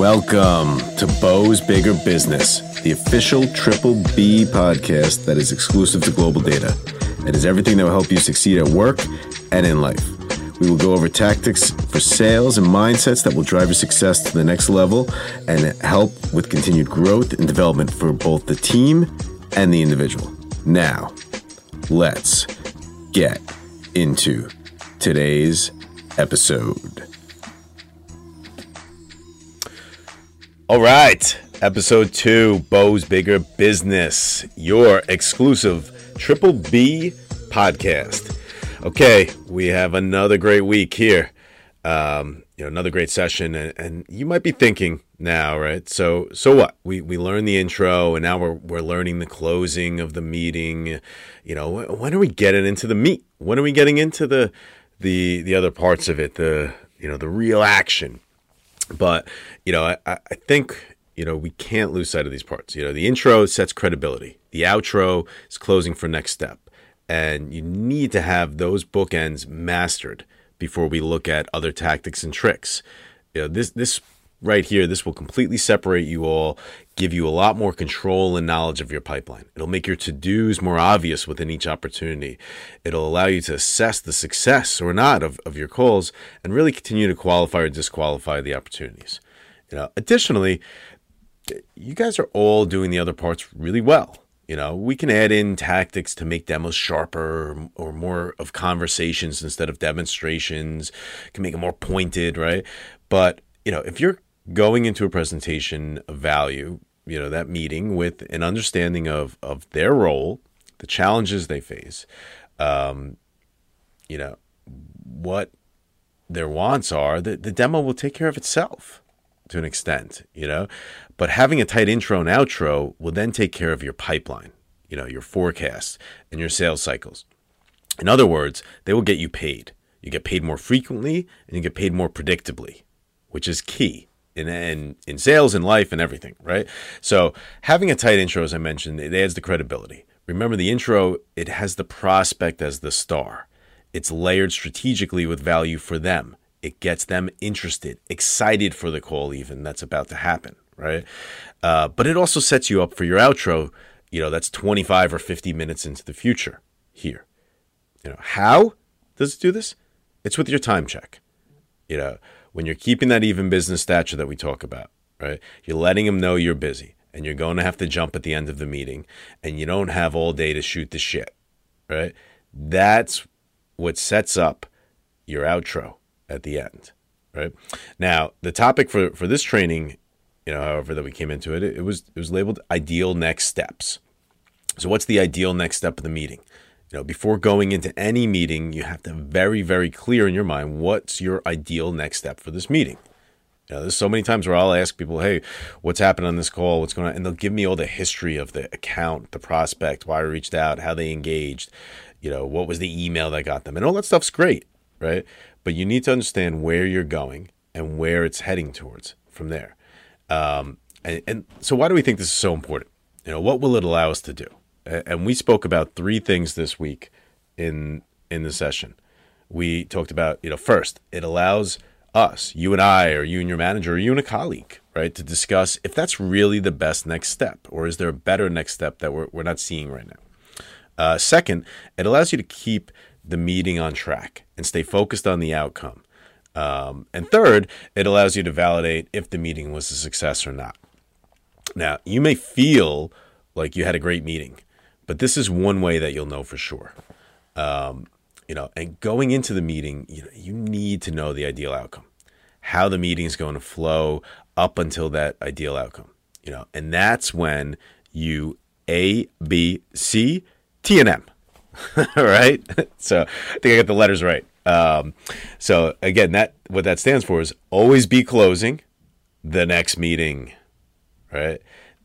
Welcome to Bo's Bigger Business, the official Triple B podcast that is exclusive to Global Data. It is everything that will help you succeed at work and in life. We will go over tactics for sales and mindsets that will drive your success to the next level and help with continued growth and development for both the team and the individual. Now, let's get into today's episode. All right, episode two Bo's Bigger Business, your exclusive Triple B podcast. Okay, we have another great week here. Um, you know, another great session, and, and, you might be thinking now, right? So, so what? We we learned the intro, and now we're we're learning the closing of the meeting. You know, when are we getting into the meat? When are we getting into the the the other parts of it? The you know the real action. But you know, I, I think you know we can't lose sight of these parts. You know, the intro sets credibility. The outro is closing for next step and you need to have those bookends mastered before we look at other tactics and tricks. You know, this this right here, this will completely separate you all, give you a lot more control and knowledge of your pipeline. It'll make your to-dos more obvious within each opportunity. It'll allow you to assess the success or not of, of your calls and really continue to qualify or disqualify the opportunities. You know, additionally, you guys are all doing the other parts really well. You know, we can add in tactics to make demos sharper or, or more of conversations instead of demonstrations, can make it more pointed, right? But, you know, if you're going into a presentation of value, you know, that meeting with an understanding of of their role, the challenges they face, um, you know, what their wants are, the, the demo will take care of itself to an extent, you know. But having a tight intro and outro will then take care of your pipeline, you know, your forecasts and your sales cycles. In other words, they will get you paid. You get paid more frequently and you get paid more predictably, which is key in, in, in sales and life and everything, right? So having a tight intro, as I mentioned, it adds the credibility. Remember the intro, it has the prospect as the star. It's layered strategically with value for them. It gets them interested, excited for the call, even that's about to happen, right? Uh, but it also sets you up for your outro. You know, that's 25 or 50 minutes into the future here. You know, how does it do this? It's with your time check. You know, when you're keeping that even business stature that we talk about, right? You're letting them know you're busy and you're going to have to jump at the end of the meeting and you don't have all day to shoot the shit, right? That's what sets up your outro at the end, right? Now, the topic for for this training, you know, however that we came into it, it was it was labeled ideal next steps. So, what's the ideal next step of the meeting? You know, before going into any meeting, you have to very, very clear in your mind what's your ideal next step for this meeting. You know, there's so many times where I'll ask people, "Hey, what's happened on this call? What's going on?" And they'll give me all the history of the account, the prospect, why I reached out, how they engaged, you know, what was the email that got them, and all that stuff's great, right? but you need to understand where you're going and where it's heading towards from there. Um, and, and, so, why do we think this is so important? You know, what will it allow us to do? And we spoke about three things this week in in the session. We talked about, you know, first, it allows us, you and I, or you and your manager, or you and a colleague, right, to discuss if that's really the best next step, or is there a better next step that we're, we're not seeing right now. Uh, second, it allows you to keep the meeting on track and stay focused on the outcome. Um, and third, it allows you to validate if the meeting was a success or not. Now, you may feel like you had a great meeting, but this is one way that you'll know for sure. Um, you know, and going into the meeting, you know, you need to know the ideal outcome, how the meeting is going to flow up until that ideal outcome. You know, and that's when you A, B, C, T, and M. right? So I think I got the letters right. Um, so again, that what that stands for is always be closing the next meeting, right?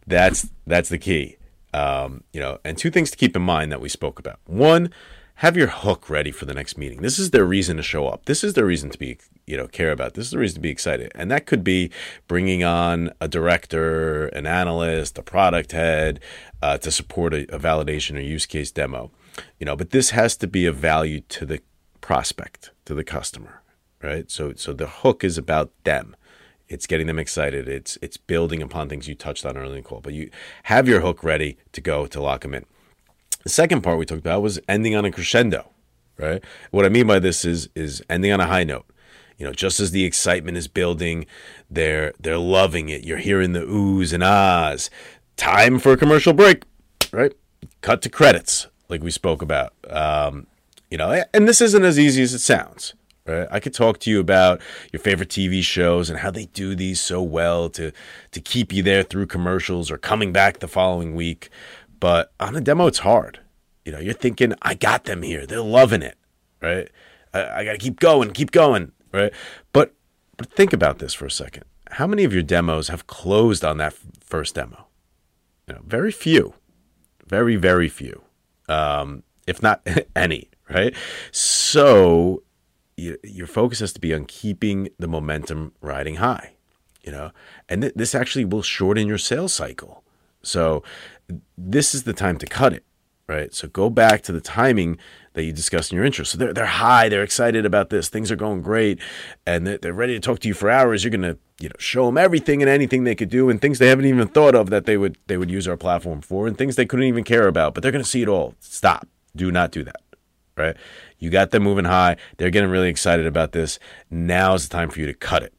That's that's the key. Um, you know, and two things to keep in mind that we spoke about. One, have your hook ready for the next meeting. This is their reason to show up. This is their reason to be, you know, care about. This is the reason to be excited. And that could be bringing on a director, an analyst, a product head uh, to support a, a validation or use case demo you know but this has to be of value to the prospect to the customer right so so the hook is about them It's getting them excited. It's it's building upon things you touched on earlier in the call. But you have your hook ready to go to lock them in. The second part we talked about was ending on a crescendo, right? What I mean by this is is ending on a high note. You know, just as the excitement is building, they're they're loving it. You're hearing the oohs and ahs. Time for a commercial break, right? Cut to credits, like we spoke about. Um, you know, and this isn't as easy as it sounds. Right? I could talk to you about your favorite TV shows and how they do these so well to to keep you there through commercials or coming back the following week. But on a demo, it's hard. You know, you're thinking, I got them here. They're loving it, right? I, I got to keep going, keep going, right? But but think about this for a second. How many of your demos have closed on that f- first demo? You know, very few, very very few, um, if not any, right? So you, your focus has to be on keeping the momentum riding high, you know, and th- this actually will shorten your sales cycle. So this is the time to cut it, right? So go back to the timing that you discussed in your intro. So they're, they're high, they're excited about this, things are going great, and they're, they're ready to talk to you for hours. You're going to, you know, show them everything and anything they could do and things they haven't even thought of that they would, they would use our platform for and things they couldn't even care about, but they're going to see it all. Stop. Do not do that right? You got them moving high. They're getting really excited about this. Now's the time for you to cut it,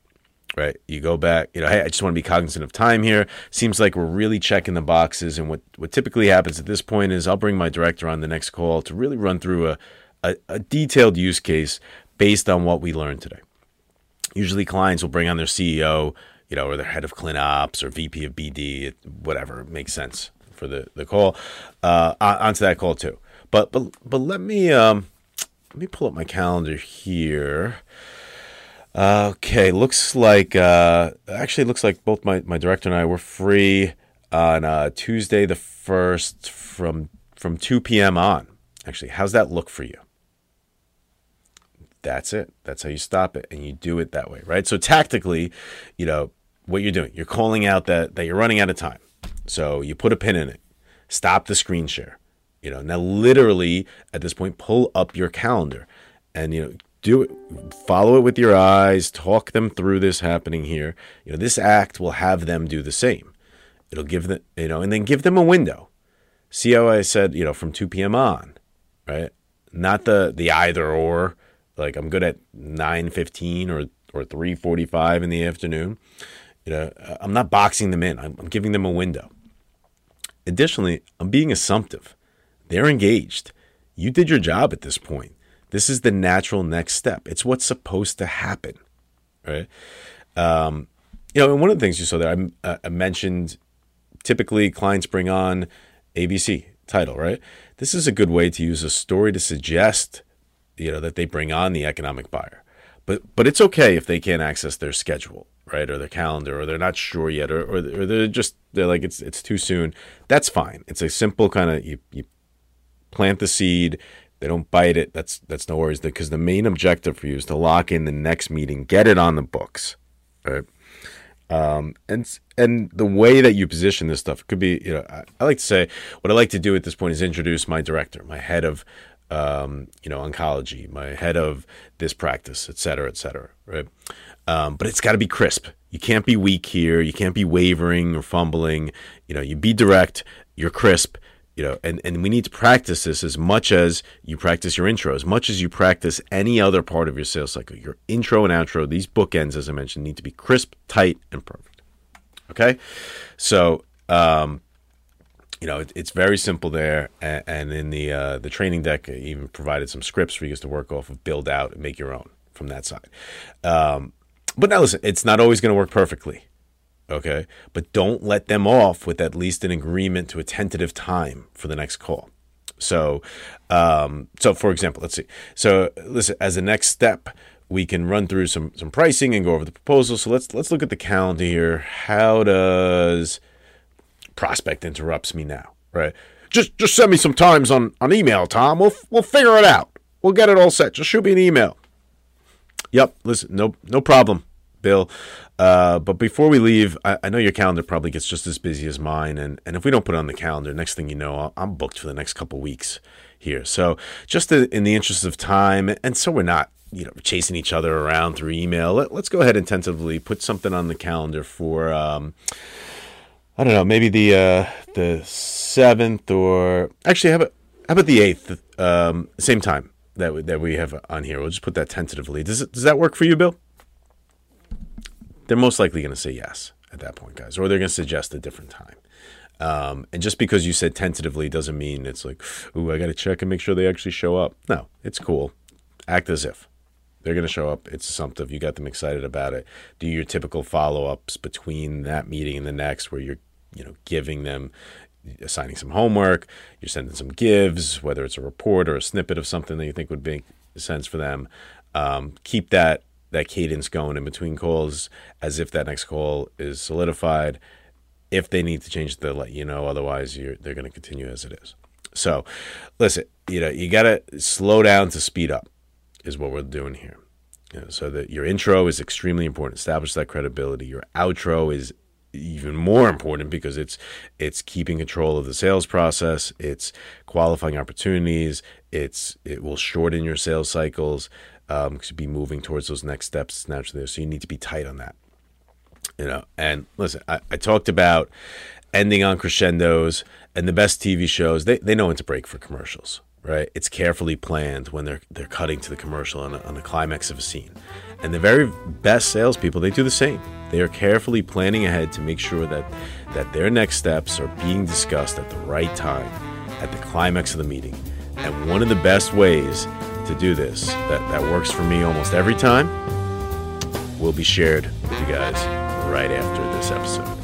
right? You go back, you know, hey, I just want to be cognizant of time here. Seems like we're really checking the boxes. And what, what typically happens at this point is I'll bring my director on the next call to really run through a, a, a detailed use case based on what we learned today. Usually clients will bring on their CEO, you know, or their head of clin ops or VP of BD, whatever makes sense for the, the call, uh, onto that call too. But but but let me um let me pull up my calendar here. Okay, looks like uh, actually looks like both my, my director and I were free on uh, Tuesday the first from from two p.m. on. Actually, how's that look for you? That's it. That's how you stop it, and you do it that way, right? So tactically, you know what you're doing. You're calling out that that you're running out of time. So you put a pin in it. Stop the screen share. You know, now literally at this point, pull up your calendar and, you know, do it, follow it with your eyes, talk them through this happening here. You know, this act will have them do the same. It'll give them, you know, and then give them a window. See how I said, you know, from 2 p.m. on, right? Not the the either or, like I'm good at 9:15 or or 3:45 in the afternoon. You know, I'm not boxing them in. I'm, I'm giving them a window. Additionally, I'm being assumptive. They're engaged. You did your job at this point. This is the natural next step. It's what's supposed to happen, right? Um, you know, and one of the things you saw there, I, uh, I mentioned typically clients bring on ABC title, right? This is a good way to use a story to suggest, you know, that they bring on the economic buyer. But but it's okay if they can't access their schedule, right, or their calendar, or they're not sure yet, or or, or they're just they're like it's it's too soon. That's fine. It's a simple kind of you you plant the seed. They don't bite it. That's that's no worries. Because the main objective for you is to lock in the next meeting, get it on the books, right? Um, and and the way that you position this stuff could be, you know, I, I, like to say what I like to do at this point is introduce my director, my head of, um, you know, oncology, my head of this practice, et cetera, et cetera, right? Um, but it's got to be crisp. You can't be weak here. You can't be wavering or fumbling. You know, you be direct. You're crisp you know and, and we need to practice this as much as you practice your intro as much as you practice any other part of your sales cycle. Your intro and outro these bookends as i mentioned need to be crisp tight and perfect. Okay? So um, you know it, it's very simple there and, and in the uh, the training deck I even provided some scripts for you guys to work off of build out and make your own from that side. Um, but now listen it's not always going to work perfectly Okay. But don't let them off with at least an agreement to a tentative time for the next call. So, um, so for example, let's see. So, listen, as a next step, we can run through some some pricing and go over the proposal. So let's let's look at the calendar here. How does prospect interrupts me now? Right. Just just send me some times on on email, Tom. We'll we'll figure it out. We'll get it all set. Just shoot me an email. Yep. Listen, no no problem. Bill. Uh, but before we leave, I, I, know your calendar probably gets just as busy as mine, and, and if we don't put it on the calendar, next thing you know, I'm booked for the next couple weeks here. So just in the interest of time, and so we're not you know chasing each other around through email. Let, us go ahead and tentatively put something on the calendar for um, I don't know, maybe the uh, the seventh or actually how about how about the eighth? Um, same time that we, that we have on here. We'll just put that tentatively. Does it, does that work for you, Bill? They're most likely going to say yes at that point, guys, or they're going to suggest a different time. Um, and just because you said tentatively doesn't mean it's like, ooh, I got to check and make sure they actually show up. No, it's cool. Act as if they're going to show up. It's assumptive. You got them excited about it. Do your typical follow ups between that meeting and the next, where you're, you know, giving them, assigning some homework, you're sending some gives, whether it's a report or a snippet of something that you think would make sense for them. Um, keep that that cadence going in between calls as if that next call is solidified if they need to change, they'll let you know. Otherwise, they're going to continue as it is. So, listen, you know, you got to slow down to speed up, is what we're doing here. You know, so that your intro is extremely important. Establish that credibility. Your outro is even more important because it's it's keeping control of the sales process. It's qualifying opportunities. It's it will shorten your sales cycles. Um, to be moving towards those next steps naturally. So you need to be tight on that you know. And listen, I, I talked about ending on crescendos and the best TV shows. They they know when to break for commercials, right? It's carefully planned when they're they're cutting to the commercial on, a, on the climax of a scene. And the very best salespeople, they do the same. They are carefully planning ahead to make sure that that their next steps are being discussed at the right time, at the climax of the meeting. And one of the best ways to do this that, that works for me almost every time will be shared with you guys right after this episode.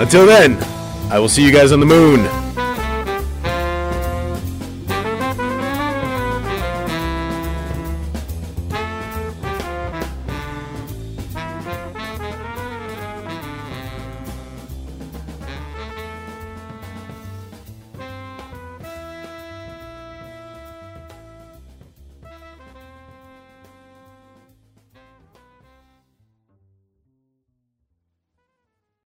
Until then, I will see you guys on the moon.